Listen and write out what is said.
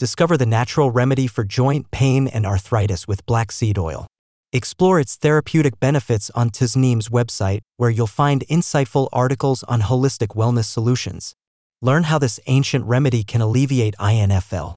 Discover the natural remedy for joint pain and arthritis with black seed oil. Explore its therapeutic benefits on Tasnim's website, where you'll find insightful articles on holistic wellness solutions. Learn how this ancient remedy can alleviate INFL